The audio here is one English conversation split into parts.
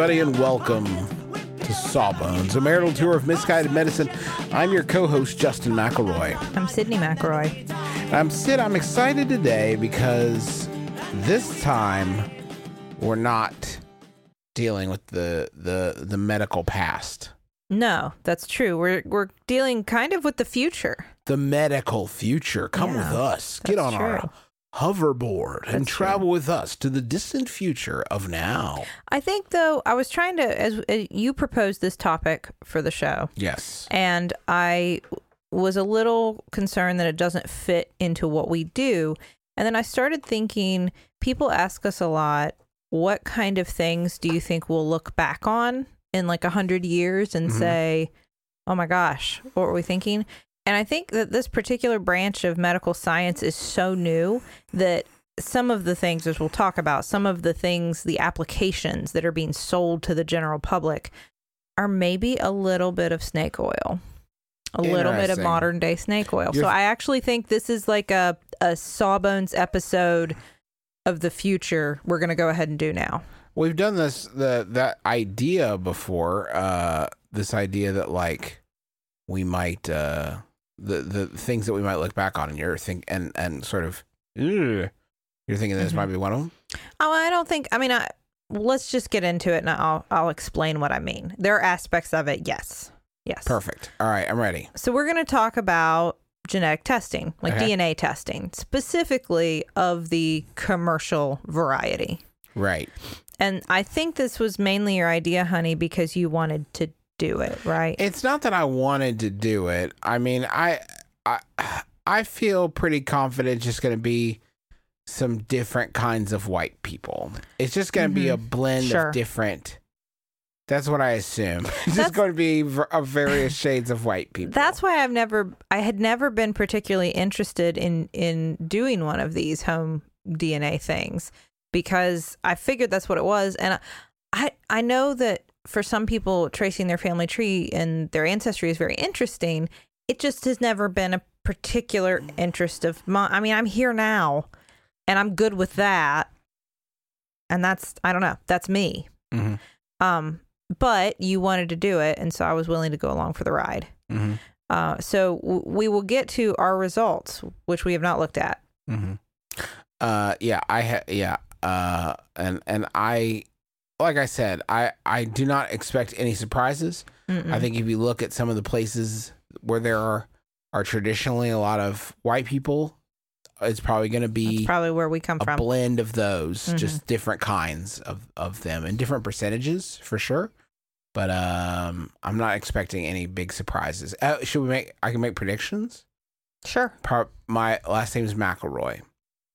Everybody, and welcome to Sawbones, a marital tour of misguided medicine. I'm your co-host Justin McElroy. I'm Sydnee McElroy. I'm Sid. I'm excited today because this time we're not dealing with the the the medical past, No, that's true. We're we're dealing kind of with the future. the medical future. Come with us. Get on our true. hoverboard and That's true. travel with us to the distant future of now. I think though I was trying to as, as you proposed this topic for the show Yes. and I was a little concerned that it doesn't fit into what we do. And then I started thinking people ask us a lot, what kind of things do you think we'll look back on in like a hundred years and Mhm. say, oh my gosh, what were we thinking? And I think that this particular branch of medical science is so new that some of the things, as we'll talk about, some of the things, the applications that are being sold to the general public are maybe a little bit of snake oil, a little bit of modern day snake oil. You're- so I actually think this is like a, a Sawbones episode of the future we're going to go ahead and do now. We've done this the that idea before. Uh, this idea that like we might uh the the things that we might look back on and you're think and and sort of you're thinking this Mhm. might be one of them. Oh, I don't think. I mean, I, let's just get into it, and I'll I'll explain what I mean. There are aspects of it, yes, yes. Perfect. All right, I'm ready. So we're going to talk about genetic testing, like Okay. DNA testing, specifically of the commercial variety. Right. And I think this was mainly your idea, honey, because you wanted to do it, right? It's not that I wanted to do it. I mean, I I I feel pretty confident. It's just going to be some different kinds of white people. It's just going to be a blend Mm-hmm. Sure. of different. That's what I assume. It's just going to be v- of various shades of white people. That's why I've never, I had never been particularly interested in in doing one of these home DNA things because I figured that's what it was, and I I, I know that for some people tracing their family tree and their ancestry is very interesting. It just has never been a particular interest of mine. I mean, I'm here now, and I'm good with that, and that's I don't know, that's me. Mhm. Um, but you wanted to do it, and so I was willing to go along for the ride. Mhm. Uh, so w- we will get to our results, which we have not looked at. hmm Uh, yeah, I ha- yeah, uh, and and I, like I said, I I do not expect any surprises. Mm-mm. I think if you look at some of the places where there are are traditionally a lot of white people, it's probably going to that's be probably where we come a from. blend of those, Mhm. just different kinds of of them and different percentages for sure. But um, I'm not expecting any big surprises. Uh, should we make? I can make predictions. Sure. Pro- my last name is McElroy.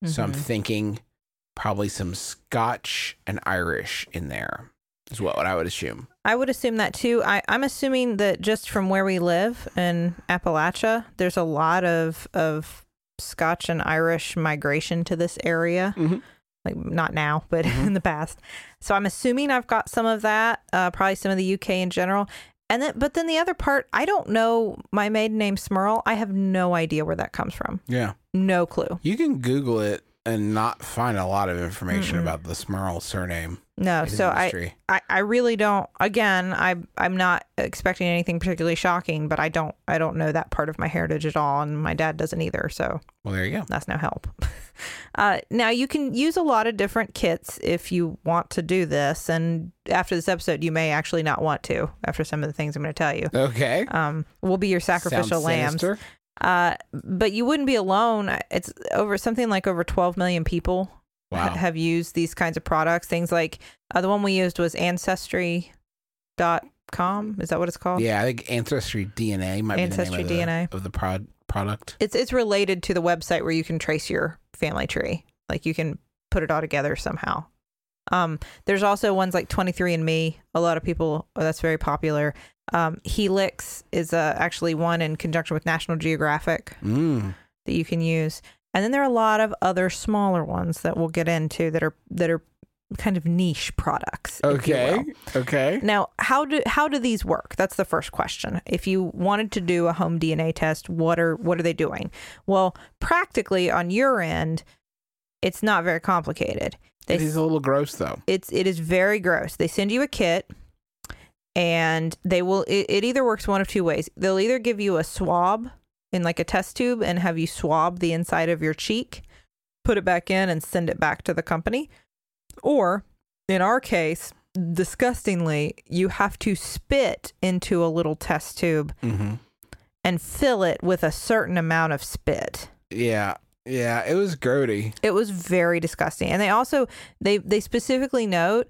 So I'm Mhm. thinking probably some Scotch and Irish in there is what, what I would assume. I would assume that too. I, I'm assuming that just from where we live in Appalachia, there's a lot of of Scotch and Irish migration to this area. Mhm. Like not now, but Mhm. in the past. So I'm assuming I've got some of that. Uh, probably some of the UK in general. And then, but then the other part, I don't know my maiden name Smirl. I have no idea where that comes from. Yeah. No clue. You can Google it and not find a lot of information Mm-mm. about the Smirl surname. No, so I. I, I really don't. Again, I I'm not expecting anything particularly shocking, but I don't I don't know that part of my heritage at all, and my dad doesn't either. So Well, there you go. that's no help. Uh, now you can use a lot of different kits if you want to do this, and after this episode, you may actually not want to. After some of the things I'm going to tell you, Okay. um, we'll be your sacrificial Sounds lambs. sinister. Uh, but you wouldn't be alone. It's over something like over 12 million people ha- have used these kinds of products. Things like uh, the one we used was ancestry.com. Is that what it's called? Yeah, I think Ancestry DNA might Ancestry be the name DNA. of the, of the prod, product. It's it's related to the website where you can trace your family tree. Like you can put it all together somehow. Um, there's also ones like 23andMe. A lot of people oh, that's very popular. Um, Helix is uh, actually one in conjunction with National Geographic Mm. that you can use. And then there are a lot of other smaller ones that we'll get into that are that are kind of niche products. Okay. Okay. Now, how do how do these work? That's the first question. If you wanted to do a home DNA test, what are what are they doing? Well, practically on your end, it's not very complicated. They It is a little gross though. it's it is very gross. They send you a kit and they will it, it either works one of two ways. They'll either give you a swab in like a test tube and have you swab the inside of your cheek, put it back in and send it back to the company. Or in our case, disgustingly, you have to spit into a little test tube Mm-hmm. and fill it with a certain amount of spit. Yeah. Yeah. It was grody. It was very disgusting. And they also they they specifically note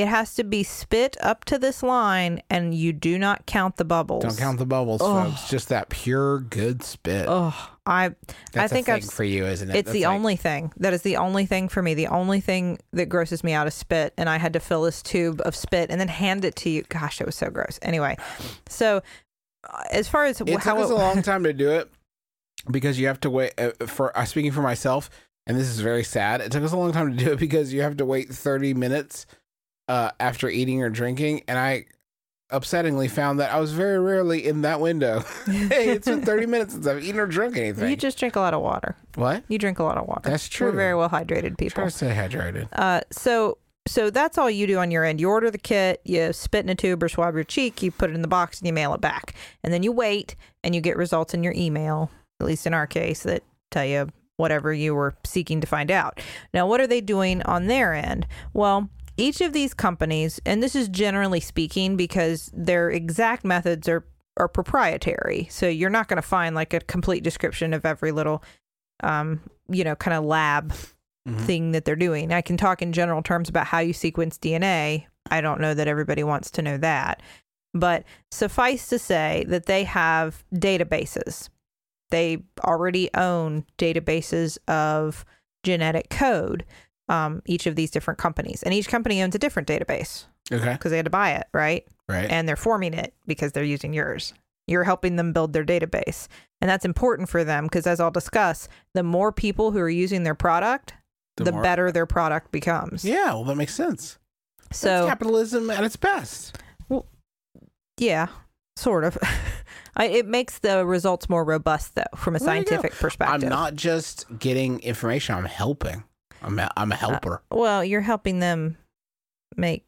it has to be spit up to this line and you do not count the bubbles. Don't count the bubbles, Oh. folks. Just that pure good spit. Oh, I That's I think a I've thing s- for you, isn't it? it's That's the like- only thing. That is the only thing for me. The only thing that grosses me out is spit and I had to fill this tube of spit and then hand it to you. Gosh, it was so gross. Anyway, so uh, as far as It how took us a long time to do it because you have to wait uh, for. Uh, speaking for myself, and this is very sad. It took us a long time to do it because you have to wait thirty minutes uh, after eating or drinking, and I upsettingly found that I was very rarely in that window. hey, it's been thirty minutes since I've eaten or drunk anything. you just drink a lot of water. what? You drink a lot of water. That's We're true. very well hydrated people. Try to stay hydrated. Uh, so so that's all you do on your end. You order the kit, you spit in a tube or swab your cheek, you put it in the box, and you mail it back. And then you wait, and you get results in your email. At least in our case, that tell you whatever you were seeking to find out. Now, what are they doing on their end? Well. Each of these companies, and this is generally speaking because their exact methods are are proprietary. So you're not going to find like a complete description of every little, um, you know, kind of lab Mhm. thing that they're doing. I can talk in general terms about how you sequence DNA. I don't know that everybody wants to know that. But suffice to say that they have databases. They already own databases of genetic code, um, each of these different companies. And each company owns a different database Okay. because they had to buy it, right? Right. and they're forming it because they're using yours. You're helping them build their database. And that's important for them because, as I'll discuss, the more people who are using their product, the, more- better their product becomes. Yeah. Well, that makes sense. That's So, capitalism at its best. Well, yeah, sort of. I, it makes the results more robust, though, from a scientific perspective. I'm not just getting information. I'm helping. I'm a, I'm a helper. Well, you're helping them make.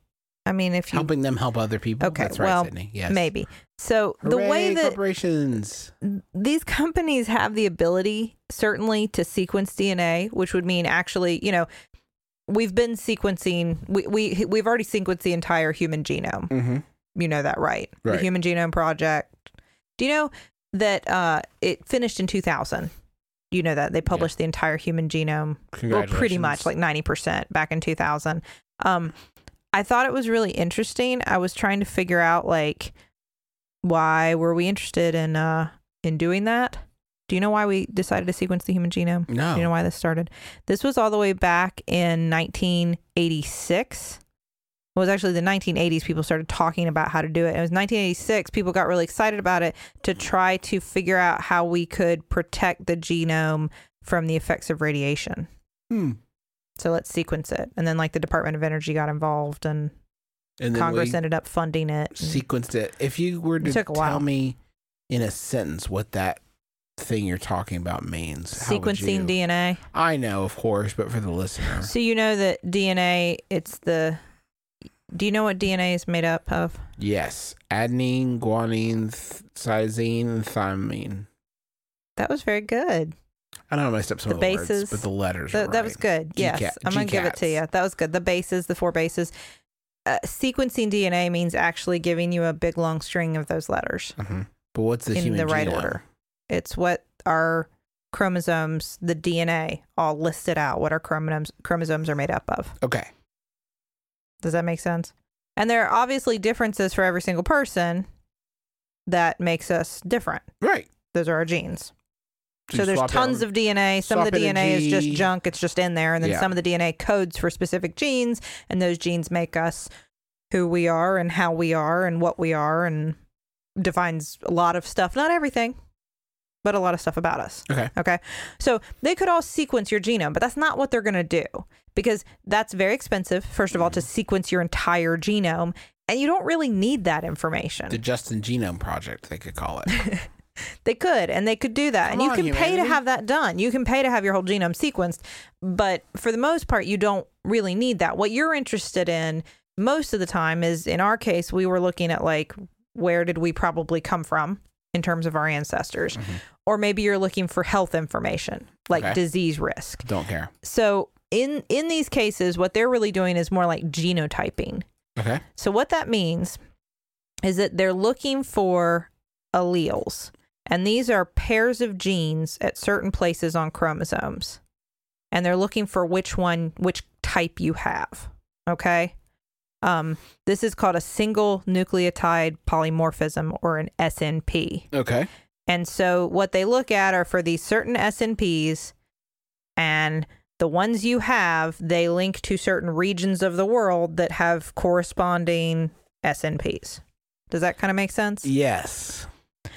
I mean, if you helping them help other people. Okay, That's right, well, Sydnee. Yes. maybe. So the way Hooray, that corporations. these companies have the ability certainly to sequence DNA, which would mean actually, you know, we've been sequencing we, we we've already sequenced the entire human genome. Mm-hmm. You know that, right? Right. The Human Genome Project. Do you know that uh it finished in 2000? You know that they published the entire human genome well, pretty much like 90% back in 2000. Um, I thought it was really interesting. I was trying to figure out like why were we interested in uh in doing that? Do you know why we decided to sequence the human genome? no. Do you know why this started? This was all the way back in 1986. It was actually the 1980s people started talking about how to do it. It was 1986 people got really excited about it to try to figure out how we could protect the genome from the effects of radiation. Hmm. So let's sequence it. And then like the Department of Energy got involved and And Congress ended up funding it. sequenced it. If you were to a while. tell me in a sentence what that thing you're talking about means, sequencing? DNA. I know, of course, but for the listener, So you know that DNA it's the Do you know what DNA is made up of? Yes. Adenine, guanine, th- cytosine, thymine. That was very good. I don't know I messed up some The of the bases- words, but the letters. Th- are That was good. Yes, GCAT I'm gonna give it to you. That was good. The bases, the four bases. Uh, sequencing DNA means actually giving you a big long string of those letters Mhm. But what's the in human the right genome? order. It's what our chromosomes, the DNA, all listed out. What our chromosomes chromosomes are made up of. Okay. Does that make sense? And there are obviously differences for every single person that makes us different. Right. Those are our genes. So So there's tons out- of DNA. Some of the DNA is just junk. It's just in there. And then Yeah. some of the DNA codes for specific genes. And those genes make us who we are and how we are and what we are and defines a lot of stuff. Not everything, but a lot of stuff about us. Okay. Okay. So they could all sequence your genome, but that's not what they're going to do because that's very expensive, first of all, to mm-hmm. sequence your entire genome. And you don't really need that information. The Justin Genome Project, they could call it. They could, and they could do that. Come and you can pay to have that done. You can pay to have your whole genome sequenced, but for the most part, you don't really need that. What you're interested in most of the time is, in our case, we were looking at like, where did we probably come from in terms of our ancestors? Mm-hmm. Or maybe you're looking for health information, like Okay. disease risk. Don't care. So in in these cases, what they're really doing is more like genotyping. Okay. So what that means is that they're looking for alleles. And these are pairs of genes at certain places on chromosomes. And they're looking for which one which type you have. Okay? Um this is called a single nucleotide polymorphism or an SNP. Okay. And so what they look at are for these certain SNPs and the ones you have, they link to certain regions of the world that have corresponding SNPs. Does that kind of make sense? Yes.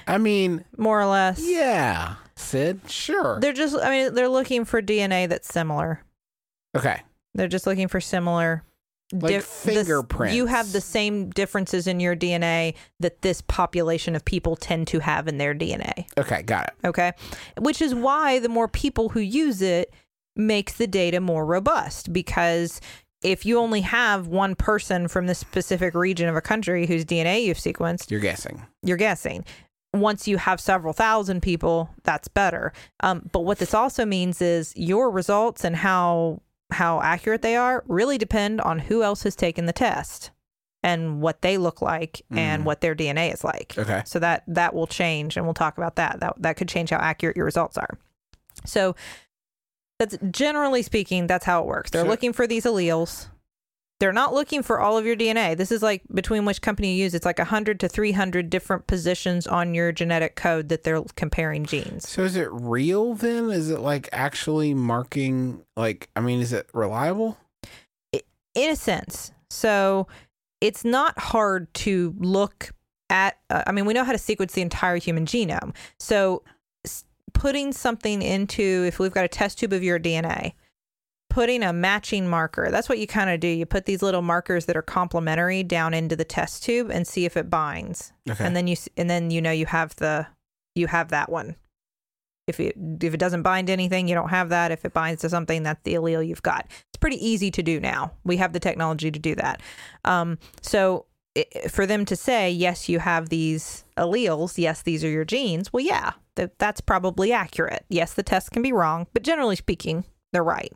I mean, More or less. yeah. Sid, sure. They're just I mean they're looking for DNA that's similar. okay. They're just looking for similar Like dif- this- fingerprints. you have the same differences in your DNA that this population of people tend to have in their DNA. Okay, got it. Okay. Which is why the more people who use it makes the data more robust because if you only have one person from the specific region of a country whose DNA you've sequenced, You're guessing. you're guessing. Once you have several thousand people, that's better. Um, but what this also means is your results and how how accurate they are really depend on who else has taken the test and what they look like and Mhm. what their DNA is like. Okay. So that that will change, and we'll talk about that. That that could change how accurate your results are. So that's generally speaking, that's how it works. They're So- looking for these alleles. They're not looking for all of your DNA. This is like between which company you use. It's like 100 to 300 different positions on your genetic code that they're comparing genes. So is it real then? Is it like actually marking like I mean, is it reliable? in a sense. So it's not hard to look at. Uh, I mean, we know how to sequence the entire human genome. So putting something into, if we've got a test tube of your DNA, putting a matching marker, that's what you kind of do. You put these little markers that are complementary down into the test tube and see if it binds. Okay. And then you and then you know you have the you have that one. If it if it doesn't bind to anything, you don't have that. If it binds to something, that's the allele you've got. It's pretty easy to do now. We have the technology to do that. Um, so i for them to say yes, you have these alleles. Yes, these are your genes. Well, yeah, that that's probably accurate. Yes, the test can be wrong, but generally speaking, they're right.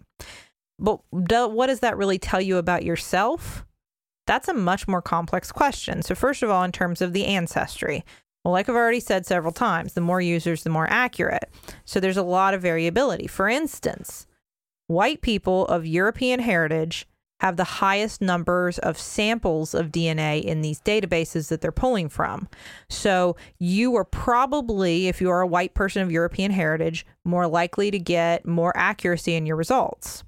But do, what does that really tell you about yourself? That's a much more complex question. So, first of all, in terms of the ancestry, well, like I've already said several times, the more users, the more accurate. So, there's a lot of variability. For instance, white people of European heritage have the highest numbers of samples of DNA in these databases that they're pulling from. So, you are probably, if you are a white person of European heritage, more likely to get more accuracy in your results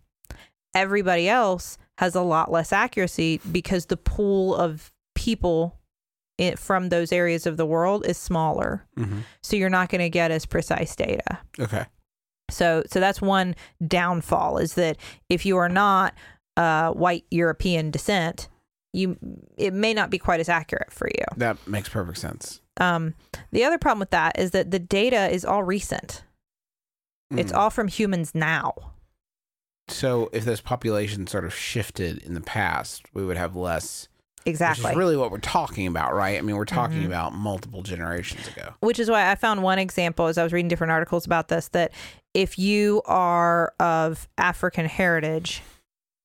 everybody else has a lot less accuracy because the pool of people it, from those areas of the world is smaller. Mhm. So you're not going to get as precise data. Okay. So so that's one downfall is that if you are not uh, white European descent, you it may not be quite as accurate for you. That makes perfect sense. Um, the other problem with that is that the data is all recent. It's Mm. all from humans now. So if those populations sort of shifted in the past, we would have less Which exactly. is really what we're talking about, right? I mean, we're talking Mhm. about multiple generations ago. which is why I found one example as I was reading different articles about this that if you are of African heritage,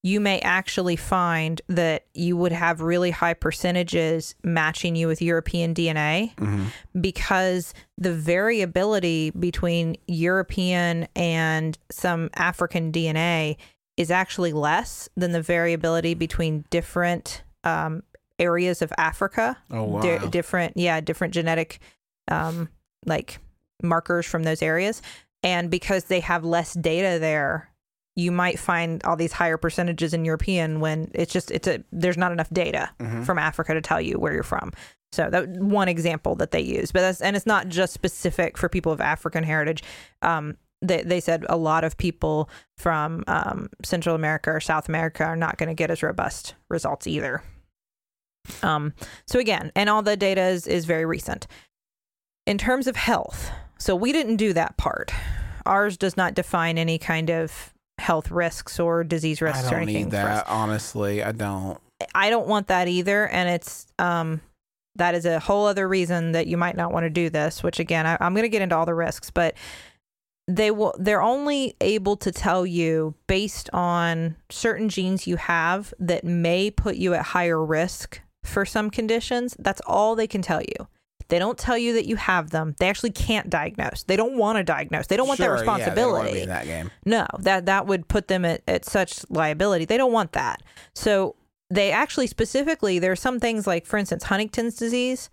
you may actually find that you would have really high percentages matching you with European DNA hmm because the variability between European and some African DNA is actually less than the variability between different um, areas of Africa. Oh wow. di- different yeah different genetic um like markers from those areas. And because they have less data there you might find all these higher percentages in european when it's just it's a there's not enough data Mhm. from africa to tell you where you're from so that one example that they use but that's and it's not just specific for people of african heritage um they, they said a lot of people from um, Central America or South America are not going to get as robust results either. Um, so again, and all the data is, is very recent. In terms of health, so we didn't do that part. Ours does not define any kind of health risks or disease risks or don't anything need that. Honestly, I don't. I don't want that either, and it's um that is a whole other reason that you might not want to do this. Which again, I, I'm going to get into all the risks, but they will they're only able to tell you based on certain genes you have that may put you at higher risk for some conditions. That's all they can tell you. They don't tell you that you have them. They actually can't diagnose. They don't want to diagnose. They don't want Sure, that yeah, they don't wanna responsibility. in that game. No, that that would put them at, at such liability. They don't want that. So they actually specifically there are some things like for instance Huntington's disease.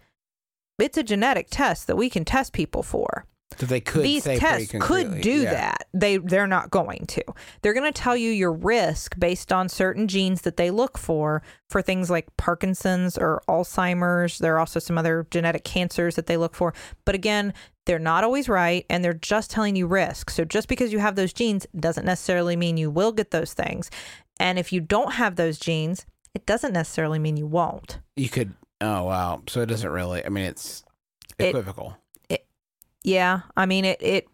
It's a genetic test that we can test people for. That they could These say tests could do yeah. that. They they're not going to. They're going to tell you your risk based on certain genes that they look for for things like Parkinson's or Alzheimer's. There are also some other genetic cancers that they look for. But again, they're not always right and they're just telling you risk. So just because you have those genes doesn't necessarily mean you will get those things. And if you don't have those genes, it doesn't necessarily mean you won't. You could. Oh wow. So it doesn't really. I mean, it's It- equivocal. Yeah, I mean it it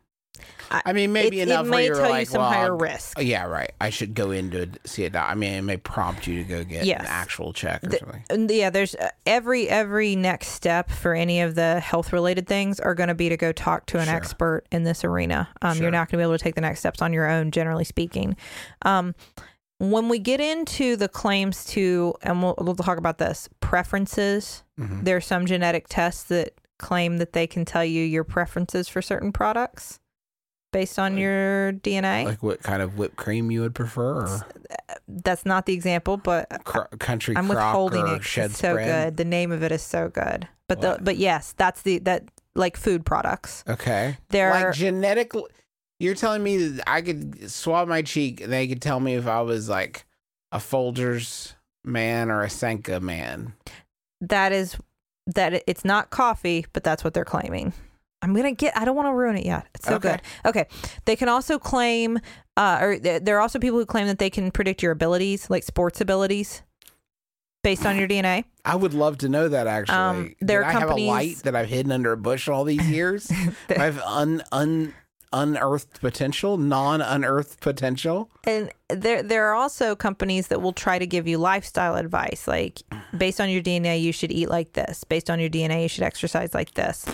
I mean, maybe it, enough it may tell like, you some well, higher risk. Yeah, right. I should go in to see it. I mean, it may prompt you to go get Yes. an actual check or The- something. Yeah, there's uh, every every next step for any of the health related things are going to be to go talk to an Sure. expert in this arena. Um, Sure. You're not going to be able to take the next steps on your own, generally speaking. Um, when we get into the claims to, and we'll, we'll talk about this preferences. Mhm. There are some genetic tests that claim that they can tell you your preferences for certain products based on Like- your DNA. Like what kind of whipped cream you would prefer, or uh, That's not the example, but cr- country I'm crock withholding or it. 'cause shed It's so spread? good. The name of it is so good. But the but yes, that's the that like food products. Okay. They're like are genetic. You're telling me that I could swab my cheek and they could tell me if I was like a Folgers man or a Sanka man. that is that it's not coffee, but that's what they're claiming. I'm gonna get. I don't want to ruin it yet. It's so Okay. good. Okay, they can also claim, uh, or th- there are also people who claim that they can predict your abilities, like sports abilities, based on your DNA. I would love to know that actually. Um, there Did are I have a companies- light that I've hidden under a bush all these years? I have un un unearthed potential, non unearthed potential. And there there are also companies that will try to give you lifestyle advice like based on your DNA you should eat like this, based on your DNA you should exercise like this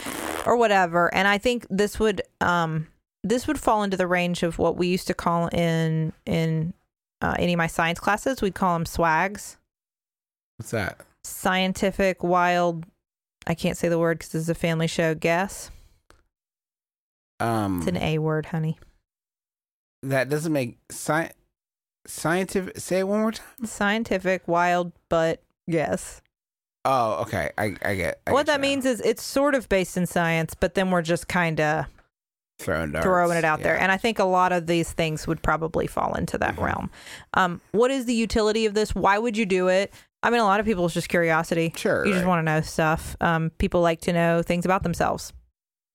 or whatever. And I think this would um this would fall into the range of what we used to call in in uh, any of my science classes, we'd call them swags, What's that? scientific wild I can't say the word because this is a family show. Guess Um, it's an A word, honey. that doesn't make sci- scientific. Say it one more time. Scientific wild, but yes. Oh, okay. I I get. I what get that means is it's sort of based in science, but then we're just kind of throwing darts. throwing it out there. And I think a lot of these things would probably fall into that Mhm. realm. Um, what is the utility of this? Why would you do it? I mean, a lot of people it's just curiosity. Sure. You just want to know stuff. Um, people like to know things about themselves.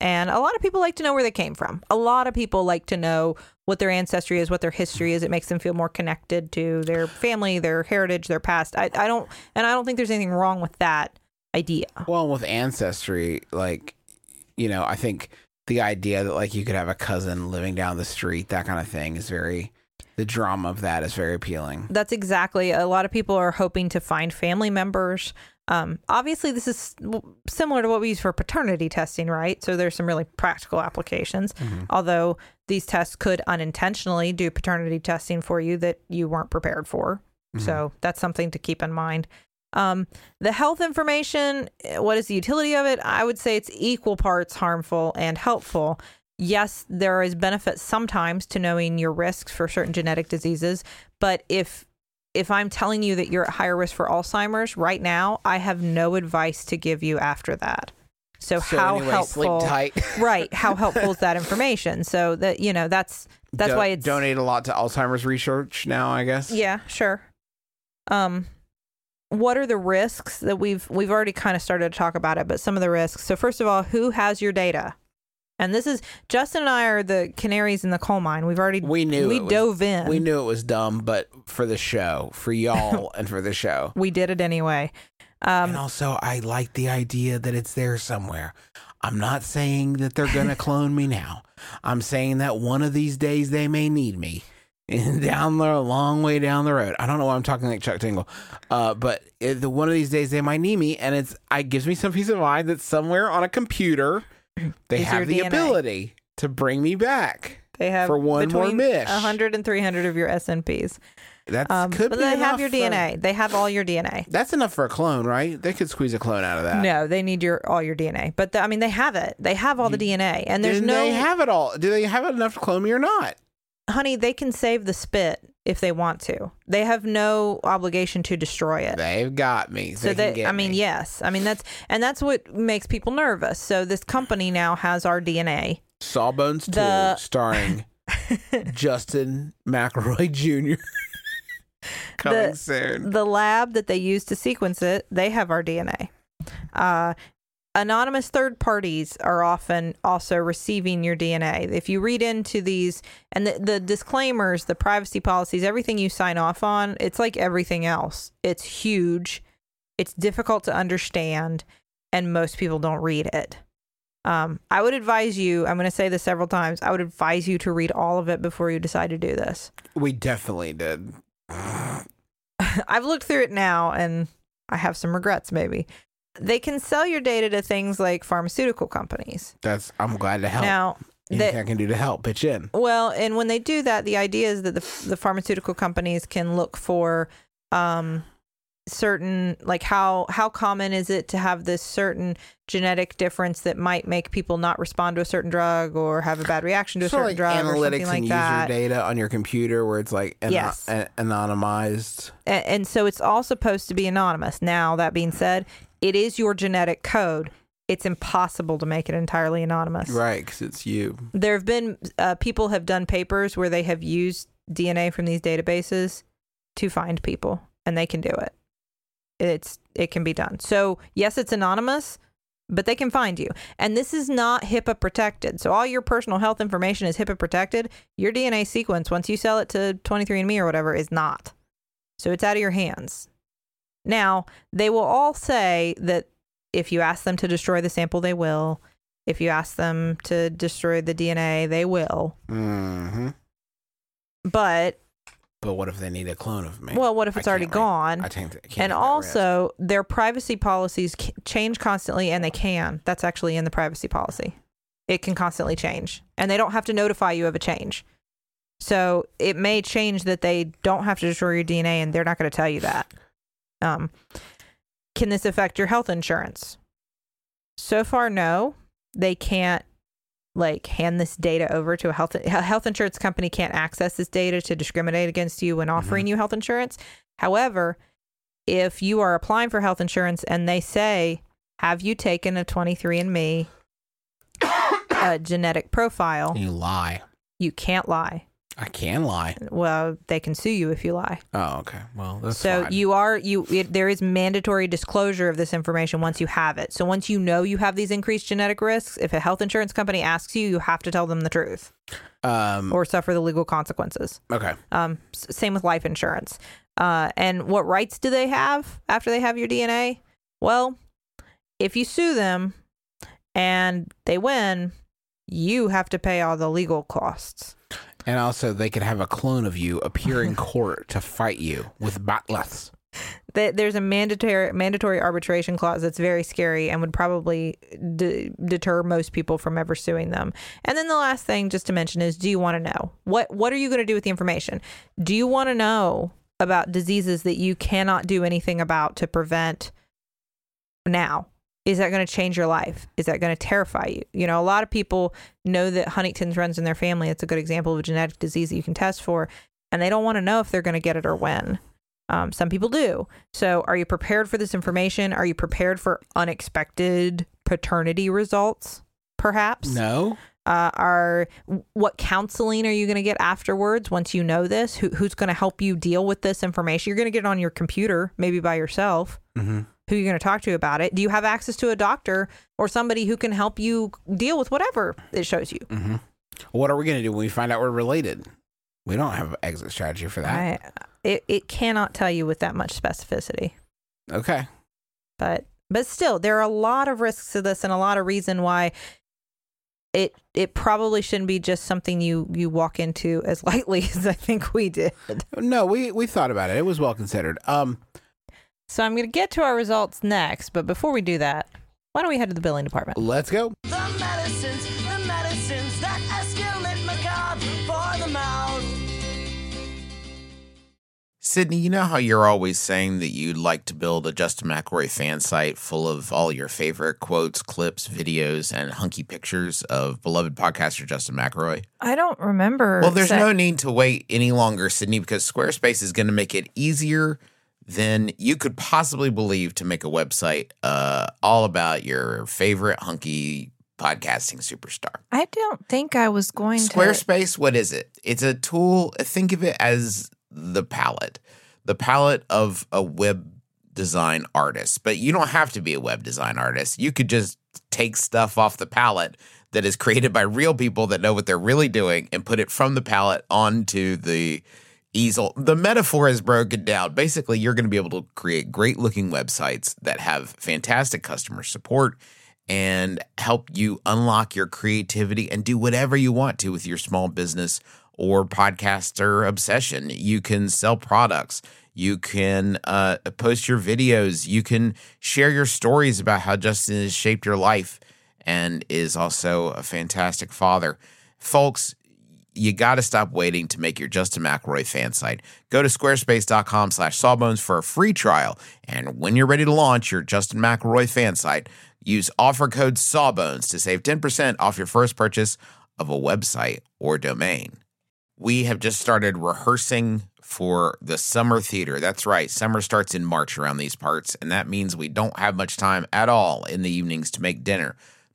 And a lot of people like to know where they came from. A lot of people like to know what their ancestry is, what their history is. It makes them feel more connected to their family, their heritage, their past. I, I don't, and I don't think there's anything wrong with that idea. Well, with ancestry, like, you know, I think the idea that like you could have a cousin living down the street, that kind of thing, is very the drama of that is very appealing. That's exactly. A lot of people are hoping to find family members. Um, obviously, this is similar to what we use for paternity testing, right? So there's some really practical applications. Although these tests could unintentionally do paternity testing for you that you weren't prepared for. So that's something to keep in mind. Um, the health information, eh, what is the utility of it? I would say it's equal parts harmful and helpful. Yes, there is benefit sometimes to knowing your risks for certain genetic diseases, but if if I'm telling you that you're at higher risk for Alzheimer's right now, I have no advice to give you after that. So, So how anyway, helpful? right? How helpful is that information? So that you know that's that's Do- why it's donate a lot to Alzheimer's research now. I guess. yeah, sure. Um, what are the risks that we've we've already kind of started to talk about it, but some of the risks. So first of all, who has your data? And this is Justin and I are the canaries in the coal mine. We've already We knew we it was- dove in. We knew it was dumb, but for the show, for y'all, and for the show. we did it anyway. Um, and also, I like the idea that it's there somewhere. I'm not saying that they're going to clone me now. I'm saying that one of these days they may need me. And down the long way down the road. I don't know why I'm talking like Chuck Tingle, uh, but it, the, one of these days they might need me, and it's it gives me some peace of mind that somewhere on a computer they have the DNA. ability to bring me back. They have For one more mish. 100 and 300 of your SNPs. That's Um, could but be they have your for- DNA. They have all your DNA. That's enough for a clone, right? They could squeeze a clone out of that. No, they need your all your DNA. But the, I mean, they have it. They have all the DNA, and there's no they have it all? Do they have enough to clone me or not? honey. They can save the spit if they want to. They have no obligation to destroy it. They've got me. so they I mean, me. yes, I mean that's and that's what makes people nervous. So this company now has our DNA. Sawbones 2, starring Justin McElroy Jr. Coming The- soon. the lab that they use to sequence it, they have our DNA. Uh, anonymous third parties are often also receiving your DNA. If you read into these and the, the disclaimers, the privacy policies, everything you sign off on, it's like everything else. It's huge, it's difficult to understand, and most people don't read it. Um, I would advise you, I'm going to say this several times, I would advise you to read all of it before you decide to do this. We definitely did. I've looked through it now and I have some regrets maybe. They can sell your data to things like pharmaceutical companies. That's. I'm glad to help. Now, Anything I can do to help, pitch in. well, and when they do that, the idea is that the the pharmaceutical companies can look for um certain like how how common is it to have this certain genetic difference that might make people not respond to a certain drug or have a bad reaction to a So certain like drug or analytics something like and that. user data on your computer, where it's like ano- Yes. an- anonymized. and, and so it's all supposed to be anonymous. Now, that being said, it is your genetic code. It's impossible to make it entirely anonymous. Right, because it's you. There have been uh, people have done papers where they have used DNA from these databases to find people, and they can do it. It's it can be done. So yes, it's anonymous, but they can find you. And this is not HIPAA protected. So all your personal health information is HIPAA protected. Your DNA sequence, once you sell it to 23andMe or whatever, is not. So it's out of your hands. Now, they will all say that if you ask them to destroy the sample, they will. If you ask them to destroy the DNA, they will. hmm But, But what if they need a clone of me? well, what if it's already can't, gone? I can't, I can't and that risk. also, their privacy policies c- change constantly, and they can. That's actually in the privacy policy. It can constantly change, and they don't have to notify you of a change. So it may change that they don't have to destroy your DNA, and they're not going to tell you that. Um, can this affect your health insurance? So far, no. They can't like hand this data over to a health a health insurance company can't access this data to discriminate against you when offering you health insurance. However, if you are applying for health insurance and they say, "Have you taken a 23andMe uh, genetic profile?" you lie. You can't lie. I can lie. Well, they can sue you if you lie. Oh, okay. Well, that's so fine. you are you it, there is mandatory disclosure of this information once you have it. So once you know you have these increased genetic risks, if a health insurance company asks you, you have to tell them the truth um. or suffer the legal consequences. Okay. Um, same with life insurance. Uh, and what rights do they have after they have your DNA? Well, if you sue them and they win, you have to pay all the legal costs. And also, they could have a clone of you appear in court to fight you with bat'leths. There's a mandatory mandatory arbitration clause that's very scary and would probably deter most people from ever suing them. And then the last thing, just to mention, is: Do you want to know what what are you going to do with the information? Do you want to know about diseases that you cannot do anything about to prevent now? Is that going to change your life? Is that going to terrify you? You know, a lot of people know that Huntington's runs in their family. It's a good example of a genetic disease that you can test for, and they don't want to know if they're going to get it or when. Um, some people do. So, are you prepared for this information? Are you prepared for unexpected paternity results? Perhaps. No. Uh, are what counseling are you going to get afterwards once you know this? Who, who's going to help you deal with this information? You're going to get it on your computer, maybe by yourself. Mm-hmm. Who you're going to talk to about it? Do you have access to a doctor or somebody who can help you deal with whatever it shows you? Mm-hmm. What are we going to do when we find out we're related? We don't have an exit strategy for that. I, it, it cannot tell you with that much specificity. Okay. but but still there are a lot of risks to this and a lot of reason why it it probably shouldn't be just something you you walk into as lightly as I think we did. No, we we thought about it. It was well considered. Um, So I'm going to get to our results next, but before we do that, why don't we head to the billing department? let's go. The medicines, the medicines that escalate macabre for the mouth. Sydnee, you know how you're always saying that you'd like to build a Justin McElroy fan site full of all your favorite quotes, clips, videos, and hunky pictures of beloved podcaster Justin McElroy? I don't remember. Well, there's no need to wait any longer, Sydnee, because Squarespace is going to make it easier than you could possibly believe to make a website uh, all about your favorite hunky podcasting superstar. I don't think I was going to. Squarespace, what is it? It's a tool. Think of it as the palette, the palette of a web design artist. But you don't have to be a web design artist. You could just take stuff off the palette that is created by real people that know what they're really doing and put it from the palette onto the easel. The metaphor is broken down. Basically, you're going to be able to create great looking websites that have fantastic customer support and help you unlock your creativity and do whatever you want to with your small business or podcaster obsession. You can sell products. You can uh, post your videos. You can share your stories about how Justin has shaped your life and is also a fantastic father. Folks, you got to stop waiting to make your Justin McElroy fan site. Go to squarespace.com slash sawbones for a free trial. And when you're ready to launch your Justin McElroy fan site, use offer code sawbones to save 10% off your first purchase of a website or domain. We have just started rehearsing for the summer theater. That's right. Summer starts in March around these parts, and that means we don't have much time at all in the evenings to make dinner.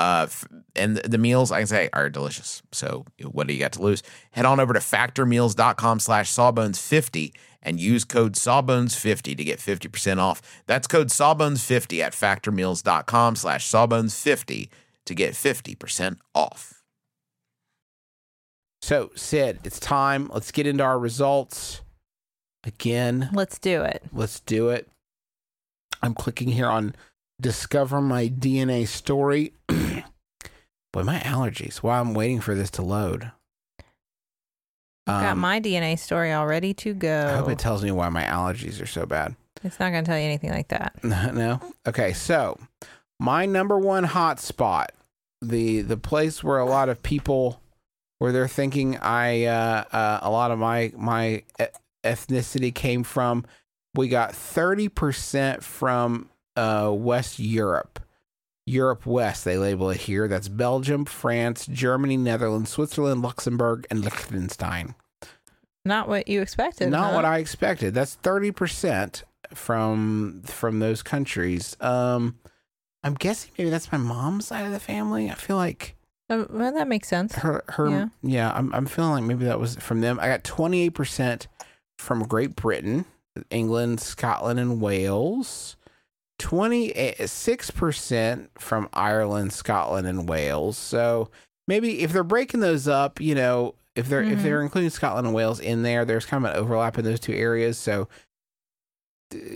Uh, f- and the, the meals, I can say, are delicious. So what do you got to lose? Head on over to factormeals.com slash sawbones50 and use code sawbones50 to get 50% off. That's code sawbones50 at factormeals.com slash sawbones50 to get 50% off. So, Sid, it's time. Let's get into our results. Again, Let's do it. let's do it. I'm clicking here on discover my DNA story. Boy, my allergies. While I'm waiting for this to load. I've got Um, my DNA story all ready to go. I hope it tells me why my allergies are so bad. it's not going to tell you anything like that. no. Okay, so my number one hotspot, the the place where a lot of people, where they're thinking I, uh, uh, a lot of my my e- ethnicity came from. We got thirty percent from uh, West Europe, Europe West. They label it here. That's Belgium, France, Germany, Netherlands, Switzerland, Luxembourg, and Liechtenstein. Not what you expected. Not huh? what I expected. That's thirty percent from from those countries. Um, I'm guessing maybe that's my mom's side of the family. I feel like Uh, well, that makes sense. her her Yeah. yeah. I'm I'm feeling like maybe that was from them. I got twenty eight percent from Great Britain, England, Scotland, and Wales. Twenty six percent from Ireland, Scotland, and Wales. So maybe if they're breaking those up, you know, if they're if Mhm. they're including Scotland and Wales in there, there's kind of an overlap in those two areas. So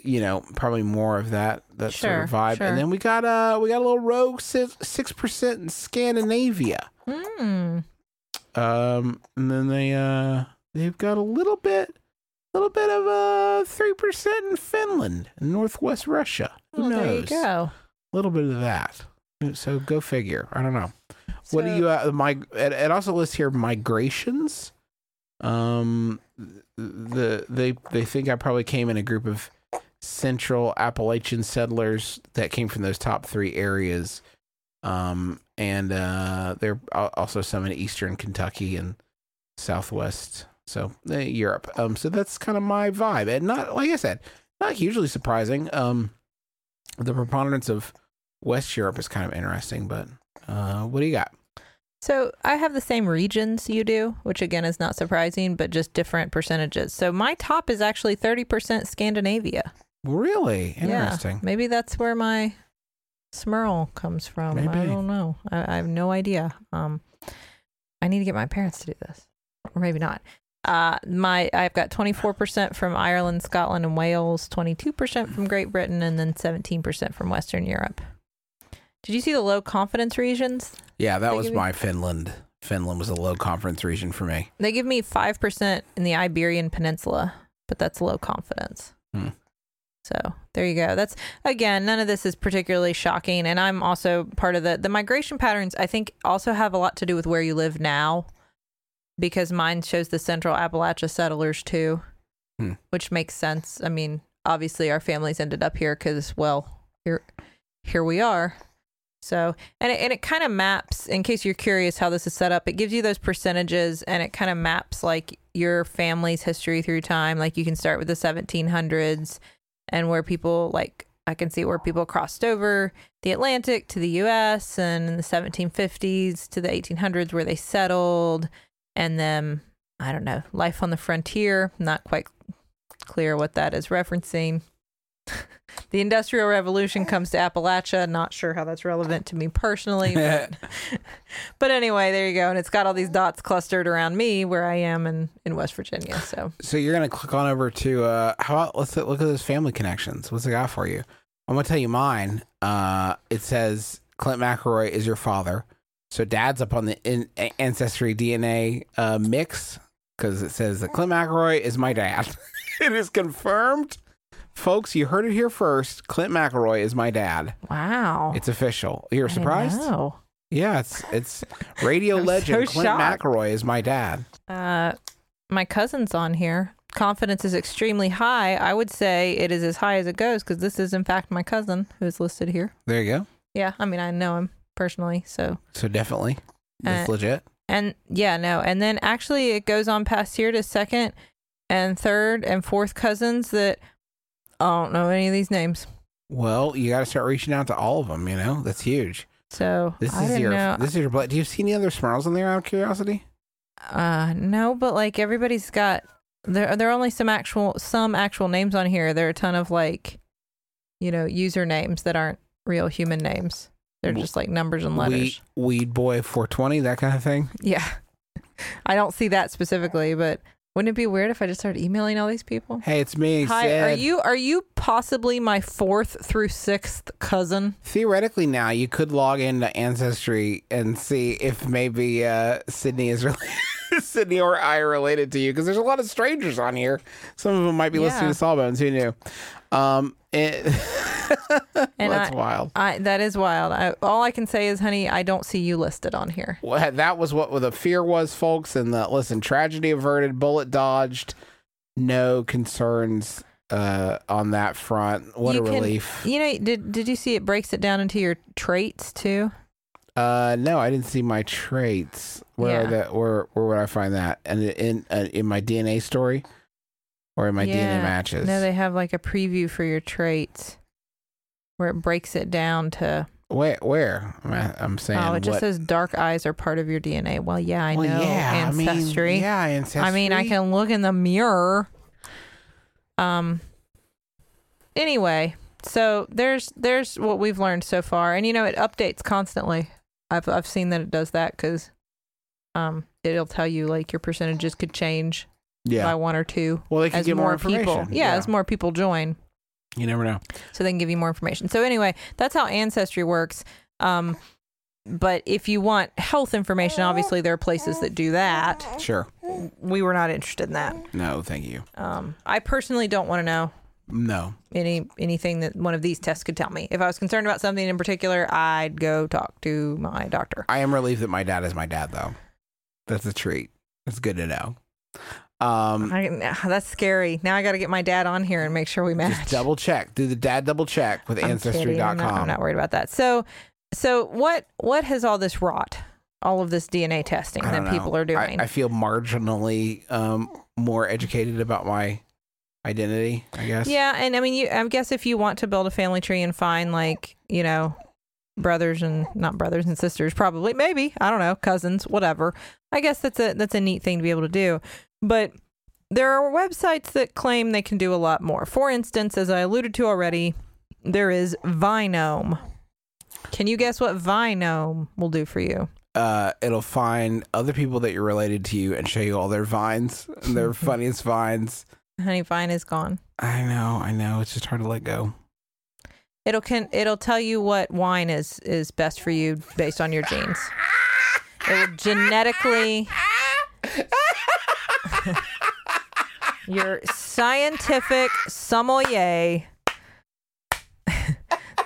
you know, probably more of that that sort of vibe. sure. And then we got uh we got a little rogue six percent in Scandinavia. Hmm. Um, and then they uh they've got a little bit, little bit of a three percent in Finland and Northwest Russia. Who Well, there you knows? go. A little bit of that. So go figure. I don't know. what do you uh my it, it also lists here migrations. Um, the they they think I probably came in a group of Central Appalachian settlers that came from those top three areas. Um, and uh, there are also some in Eastern Kentucky and Southwest, so uh, Europe. Um, so that's kind of my vibe, and not like I said, not hugely surprising. Um, the preponderance of West Europe is kind of interesting, but uh, what do you got? So I have the same regions you do, which again is not surprising, but just different percentages. So my top is actually 30% Scandinavia. Really interesting. Yeah, maybe that's where my Smirl comes from. Maybe. I don't know. I, I have no idea. Um, I need to get my parents to do this, or maybe not. Uh, my I've got 24% from Ireland, Scotland, and Wales, 22% from Great Britain, and then 17% from Western Europe. Did you see the low confidence regions? Yeah, that They was my Finland. Finland was a low confidence region for me. They give me 5% in the Iberian Peninsula, but that's low confidence. Hmm. So there you go. That's again, none of this is particularly shocking. And I'm also part of the the migration patterns, I think also have a lot to do with where you live now. Because mine shows the central Appalachia settlers too. Hmm. Which makes sense. I mean, obviously our families ended up here because, well, here here we are. So, and it, and it kind of maps, in case you're curious how this is set up, it gives you those percentages and it kind of maps like your family's history through time. Like you can start with the 1700s and where people, like, I can see where people crossed over the Atlantic to the US and in the 1750s to the 1800s where they settled. And then, I don't know, life on the frontier. Not quite clear what that is referencing. the Industrial Revolution comes to Appalachia. Not sure how that's relevant to me personally, but, but anyway, there you go. And it's got all these dots clustered around me where I am in, in West Virginia. So So you're gonna click on over to uh, how about let's look at those family connections. What's it got for you? I'm gonna tell you mine. Uh, it says Clint McElroy is your father. So dad's up on the in, ancestry DNA uh, mix because it says that Clint McElroy is my dad. it is confirmed, folks. You heard it here first. Clint McElroy is my dad. wow, It's official. You're surprised? No. Yeah, it's it's radio legend. so Clint shocked. McElroy is my dad. Uh, my cousin's on here. Confidence is extremely high. I would say it is as high as it goes because this is in fact my cousin who is listed here. There you go. Yeah, I mean I know him personally, so So definitely, that's Uh, legit. And yeah, no. And then actually it goes on past here to second and third and fourth cousins that I don't know any of these names. Well, you got to start reaching out to all of them. You know, that's huge. So This I is your know. this is your blood. Do you see any other Smirls in there? Out of curiosity. uh no, but like everybody's got there there are only some actual some actual names on here. There are a ton of like you know, usernames that aren't real human names. They're just like numbers and letters. Weed, weed boy four twenty, that kind of thing. Yeah. I don't see that specifically, but wouldn't it be weird if I just started emailing all these people? Hey, it's me. Hi, Sid. are you are you possibly my fourth through sixth cousin? Theoretically, now you could log into Ancestry and see if maybe uh, Sydnee is related, Sydnee or I are related to you because there's a lot of strangers on here. Some of them might be listening to Sawbones. Who knew? Um, it, that's I- wild. I, that is wild. I, all I can say is, honey, I don't see you listed on here. Well, that was what the fear was, folks. And the listen, tragedy averted, bullet dodged, no concerns uh, on that front. What You a can- relief. You know, did did you see it breaks it down into your traits too? Uh, no, I didn't see my traits. Where Yeah. that? Where where would I find that? And in uh, in my DNA story, or in my Yeah. DNA matches? No, they have like a preview for your traits where it breaks it down to. where where I'm, I'm saying. oh, it just what- says dark eyes are part of your DNA. Well, yeah, I well, know yeah, ancestry. I mean, yeah, ancestry. I mean, I can look in the mirror. Um. Anyway, so there's there's what we've learned so far, and you know it updates constantly. I've I've seen that it does that because, um, it'll tell you like your percentages could change Yeah. by one or two well, they can as get more, people. information. Yeah, as more people join, you never know. so they can give you more information. So anyway, that's how ancestry works. Um, but if you want health information, obviously there are places that do that. Sure. We were not interested in that. No, thank you. Um, I personally don't want to know No. any anything that one of these tests could tell me. If I was concerned about something in particular, I'd go talk to my doctor. I am relieved that my dad is my dad, though. That's a treat. It's good to know. Um, I, that's scary. Now I got to get my dad on here and make sure we match. double check. Do the dad double check with I'm kidding. I'm not, I'm not worried about that. So, so what what has all this wrought? All of this DNA testing that know. people are doing. I, I feel marginally um, more educated about my identity, I guess. yeah, and I mean, you. I guess if you want to build a family tree and find like you know brothers and not brothers and sisters, probably maybe I don't know cousins, whatever. I guess that's a that's a neat thing to be able to do. But there are websites that claim they can do a lot more. For instance, as I alluded to already, there is Vinome. Can you guess what Vinome will do for you? Uh, it'll find other people that you're related to you and show you all their vines, and their funniest vines. Honey, Vine is gone. I know, I know. It's just hard to let go. It'll can it'll tell you what wine is is best for you based on your genes. It will genetically your scientific sommelier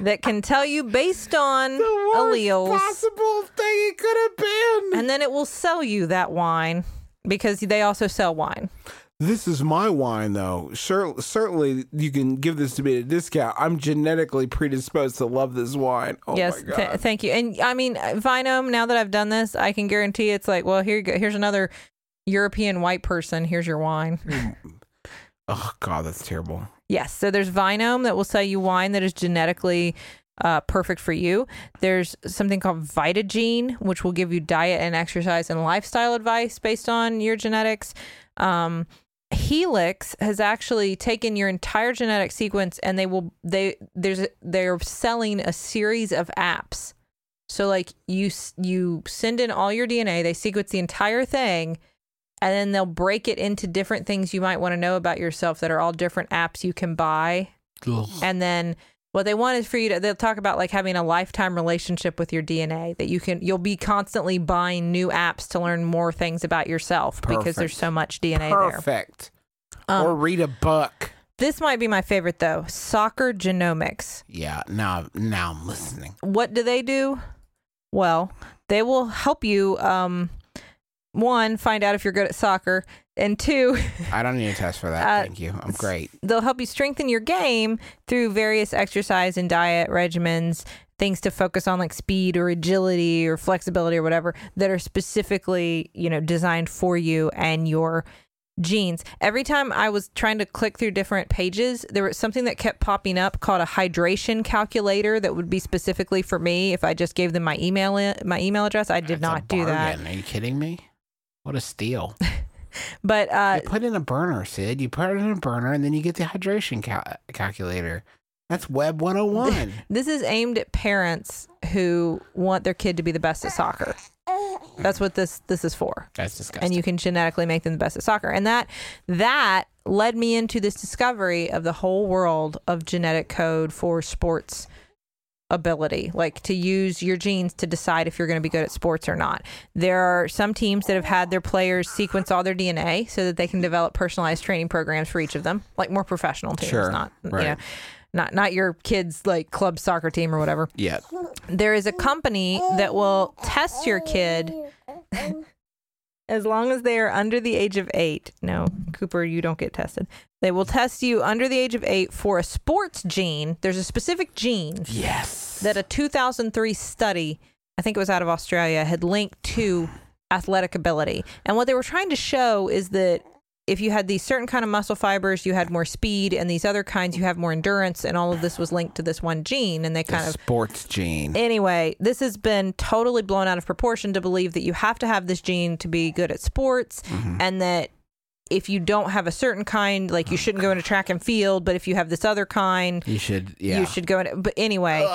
that can tell you based on alleles possible thing it could have been. and then it will sell you that wine because they also sell wine. This is my wine, though. Sure, certainly you can give this to me at a discount. I'm genetically predisposed to love this wine. Oh yes, my god! th- thank you. And I mean, Vinome. Now that I've done this, I can guarantee it's like, well, here you go. Here's another European white person. Here's your wine. oh god, that's terrible. Yes. So there's Vinome that will sell you wine that is genetically uh, perfect for you. There's something called Vitagene, which will give you diet and exercise and lifestyle advice based on your genetics. Um, Helix has actually taken your entire genetic sequence and they will they there's they're selling a series of apps. So like you you send in all your DNA, they sequence the entire thing and then they'll break it into different things you might want to know about yourself that are all different apps you can buy. And then what they want is for you to they'll talk about like having a lifetime relationship with your DNA that you can you'll be constantly buying new apps to learn more things about yourself because there's so much DNA there. Perfect. Um, or read a book. This might be my favorite though. Soccer Genomics. Yeah. Now, now I'm listening. What do they do? Well, they will help you um one find out if you're good at soccer and two I don't need a test for that. Uh, Thank you. I'm great. they'll help you strengthen your game through various exercise and diet regimens things to focus on like speed or agility or flexibility or whatever that are specifically you know designed for you and your genes every time i was trying to click through different pages there was something that kept popping up called a hydration calculator that would be specifically for me if i just gave them my email my email address i did That's not do that. Are you kidding me? What a steal. but uh you put in a burner, Sid. You put it in a burner and then you get the hydration cal- calculator. That's Web 101. This is aimed at parents who want their kid to be the best at soccer. That's what this this is for. That's disgusting. And you can genetically make them the best at soccer. And that that led me into this discovery of the whole world of genetic code for sports ability, like to use your genes to decide if you're going to be good at sports or not. There are some teams that have had their players sequence all their DNA so that they can develop personalized training programs for each of them, like more professional teams, Sure, not right. you know, not not your kids like club soccer team or whatever. Yeah. There is a company that will test your kid as long as they are under the age of eight. No, Cooper, you don't get tested. They will test you under the age of eight for a sports gene. There's a specific gene Yes. that a 2003 study, I think it was out of Australia, had linked to athletic ability. And what they were trying to show is that if you had these certain kind of muscle fibers, you had more speed, and these other kinds, you have more endurance, and all of this was linked to this one gene. And they the kind of sports gene. Anyway, this has been totally blown out of proportion to believe that you have to have this gene to be good at sports Mm-hmm. and that if you don't have a certain kind, like you shouldn't go into track and field, but if you have this other kind, you should. Yeah. you should go into but anyway.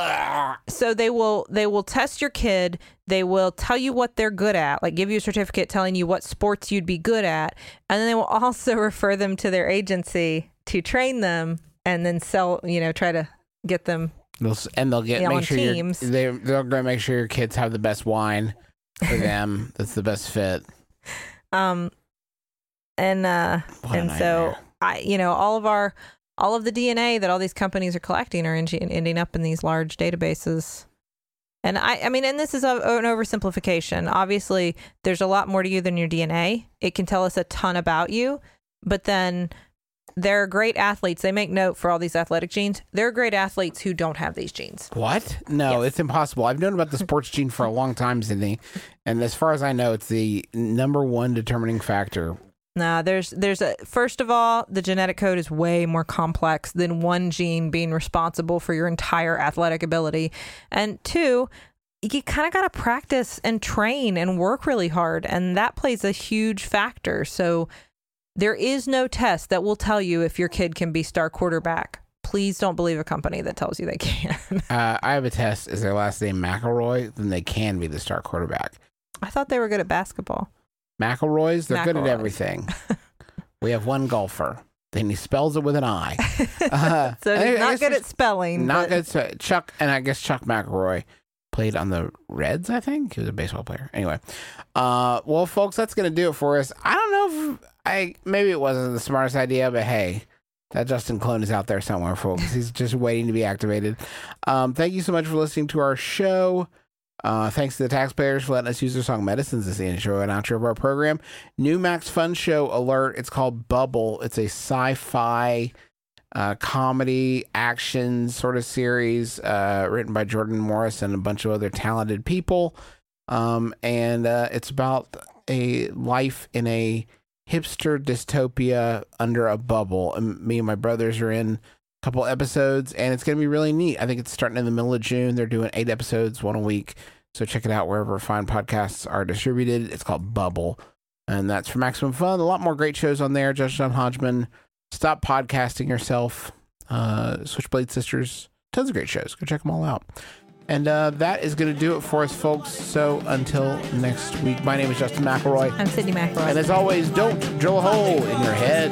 So they will they will test your kid, they will tell you what they're good at, like give you a certificate telling you what sports you'd be good at, and then they will also refer them to their agency to train them and then sell, you know, try to get them They'll, and they'll get make sure teams. they they're gonna make sure your kids have the best wine for them. that's the best fit. um and uh and so i you know all of our all of the dna that all these companies are collecting are en- ending up in these large databases and i i mean and this is a, an oversimplification obviously there's a lot more to you than your dna it can tell us a ton about you but then there are great athletes they make note for all these athletic genes there are great athletes who don't have these genes What? No, Yes. it's impossible. I've known about the sports gene for a long time, Sydnee, and as far as I know, it's the number one determining factor. Nah, there's there's a first of all, the genetic code is way more complex than one gene being responsible for your entire athletic ability. And two, you kind of got to practice and train and work really hard and that plays a huge factor. So there is no test that will tell you if your kid can be star quarterback. Please don't believe a company that tells you they can. Uh, I have a test. Is their last name McElroy? Then they can be the star quarterback. I thought they were good at basketball. McElroys, they're good at everything. we have one golfer. Then he spells it with an I. Uh, So I not good at spelling. Not but- good. To, Chuck and I guess Chuck McElroy played on the Reds. I think he was a baseball player. Anyway, uh, well, folks, that's gonna do it for us. I don't know if I maybe it wasn't the smartest idea, but hey. That Justin clone is out there somewhere, folks. He's just waiting to be activated. Um, thank you so much for listening to our show. Uh, thanks to the taxpayers for letting us use their song Medicines as the intro and outro of our program. New Max Fun Show alert. It's called Bubble. It's a sci fi uh, comedy action sort of series uh, written by Jordan Morris and a bunch of other talented people. Um, and uh, it's about a life in a hipster dystopia under a bubble. And me and my brothers are in couple episodes, and it's going to be really neat. I think it's starting in the middle of June. They're doing eight episodes, one a week. So check it out wherever fine podcasts are distributed. It's called Bubble. And that's for Maximum Fun. A lot more great shows on there. Judge John Hodgman. Stop podcasting yourself. Uh, Switchblade Sisters. Tons of great shows. Go check them all out. And uh, that is going to do it for us, folks. So until next week, my name is Justin McElroy. I'm Sydnee McElroy. And as always, don't drill a hole in your head.